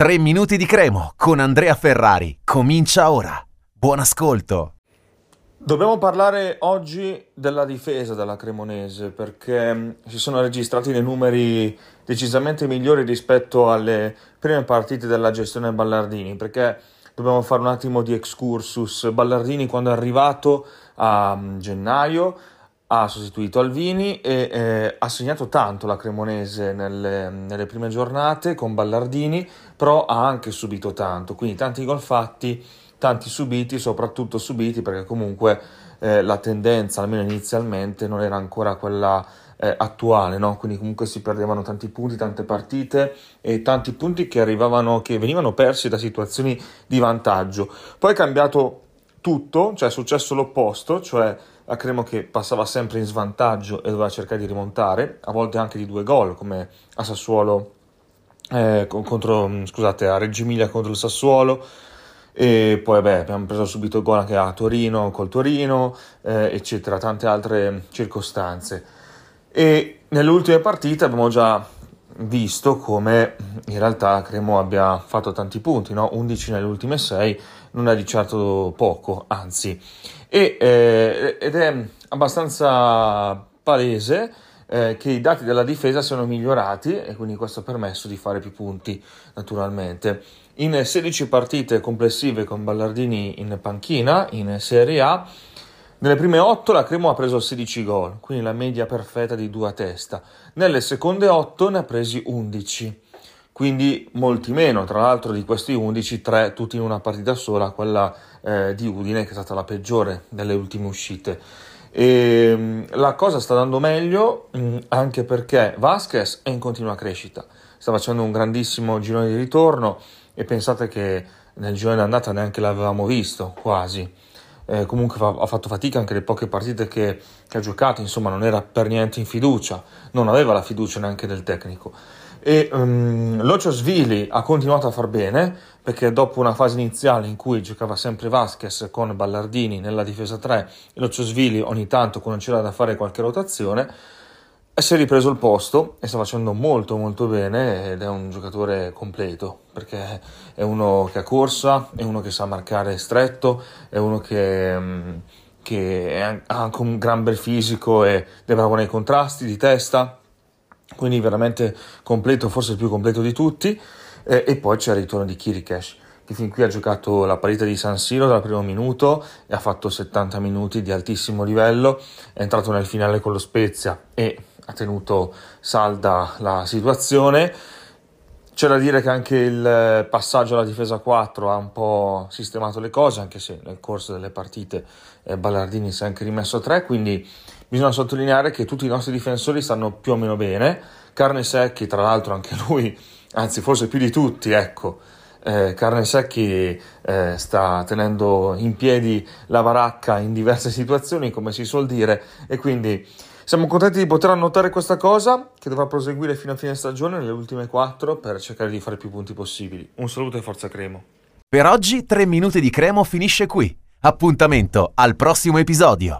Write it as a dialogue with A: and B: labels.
A: 3 minuti di cremo con Andrea Ferrari. Comincia ora. Buon ascolto.
B: Dobbiamo parlare oggi della difesa della Cremonese perché mm, si sono registrati dei numeri decisamente migliori rispetto alle prime partite della gestione Ballardini perché dobbiamo fare un attimo di excursus. Ballardini quando è arrivato a mm, gennaio ha sostituito Alvini e eh, ha segnato tanto la Cremonese nelle, nelle, prime giornate con Ballardini, però ha anche subito tanto, quindi tanti gol fatti, tanti subiti, soprattutto subiti perché comunque eh, la tendenza, almeno inizialmente, non era ancora quella eh, attuale, no? quindi comunque si perdevano tanti punti, tante partite e tanti punti che arrivavano, che venivano persi da situazioni di vantaggio. Poi è cambiato tutto, cioè è successo l'opposto, cioè la Cremo che passava sempre in svantaggio e doveva cercare di rimontare, a volte anche di due gol, come a Sassuolo eh, contro, mm, scusate, a Reggio Emilia contro il Sassuolo. E poi beh, abbiamo preso subito il gol anche a Torino col Torino, eh, eccetera, tante altre circostanze. E nelle ultime partite abbiamo già visto come in realtà Cremo abbia fatto tanti punti, no? 11 nelle ultime 6 non è di certo poco, anzi, e, eh, ed è abbastanza palese eh, che i dati della difesa siano migliorati e quindi questo ha permesso di fare più punti naturalmente. In 16 partite complessive con Ballardini in panchina in Serie A, nelle prime 8 la Cremo ha preso 16 gol, quindi la media perfetta di due a testa. Nelle seconde 8 ne ha presi 11, quindi molti meno. Tra l'altro di questi 11, 3 tutti in una partita sola, quella eh, di Udine che è stata la peggiore delle ultime uscite. E, mm, la cosa sta andando meglio mm, anche perché Vasquez è in continua crescita, sta facendo un grandissimo girone di ritorno e pensate che nel girone d'andata neanche l'avevamo visto quasi eh, comunque fa, ha fatto fatica anche le poche partite che, che, ha giocato, insomma non era per niente in fiducia, non aveva la fiducia neanche del tecnico. E um, Locio Svili ha continuato a far bene perché dopo una fase iniziale in cui giocava sempre Vasquez con Ballardini nella difesa 3 Locio Svili ogni tanto quando c'era da fare qualche rotazione e si è ripreso il posto e sta facendo molto molto bene ed è un giocatore completo perché è uno che ha corsa, è uno che sa marcare stretto, è uno che, mm, che ha anche un gran bel fisico e è bravo nei contrasti di testa, quindi veramente completo, forse il più completo di tutti. E, poi c'è il ritorno di Kirikesh che fin qui ha giocato la partita di San Siro dal primo minuto e ha fatto 70 minuti di altissimo livello, è entrato nel finale con lo Spezia e ha tenuto salda la situazione. C'è da dire che anche il passaggio alla difesa 4 ha un po' sistemato le cose, anche se nel corso delle partite eh, Ballardini si è anche rimesso a 3, quindi bisogna sottolineare che tutti i nostri difensori stanno più o meno bene. Carne Secchi, tra l'altro, anche lui, anzi forse più di tutti, ecco, eh, Carne Secchi eh, sta tenendo in piedi la baracca in diverse situazioni, come si suol dire, e quindi siamo contenti di poter annotare questa cosa che dovrà proseguire fino a fine stagione nelle ultime quattro per cercare di fare più punti possibili. Un saluto e forza Cremo.
A: Per oggi 3 minuti di Cremo finisce qui. Appuntamento al prossimo episodio.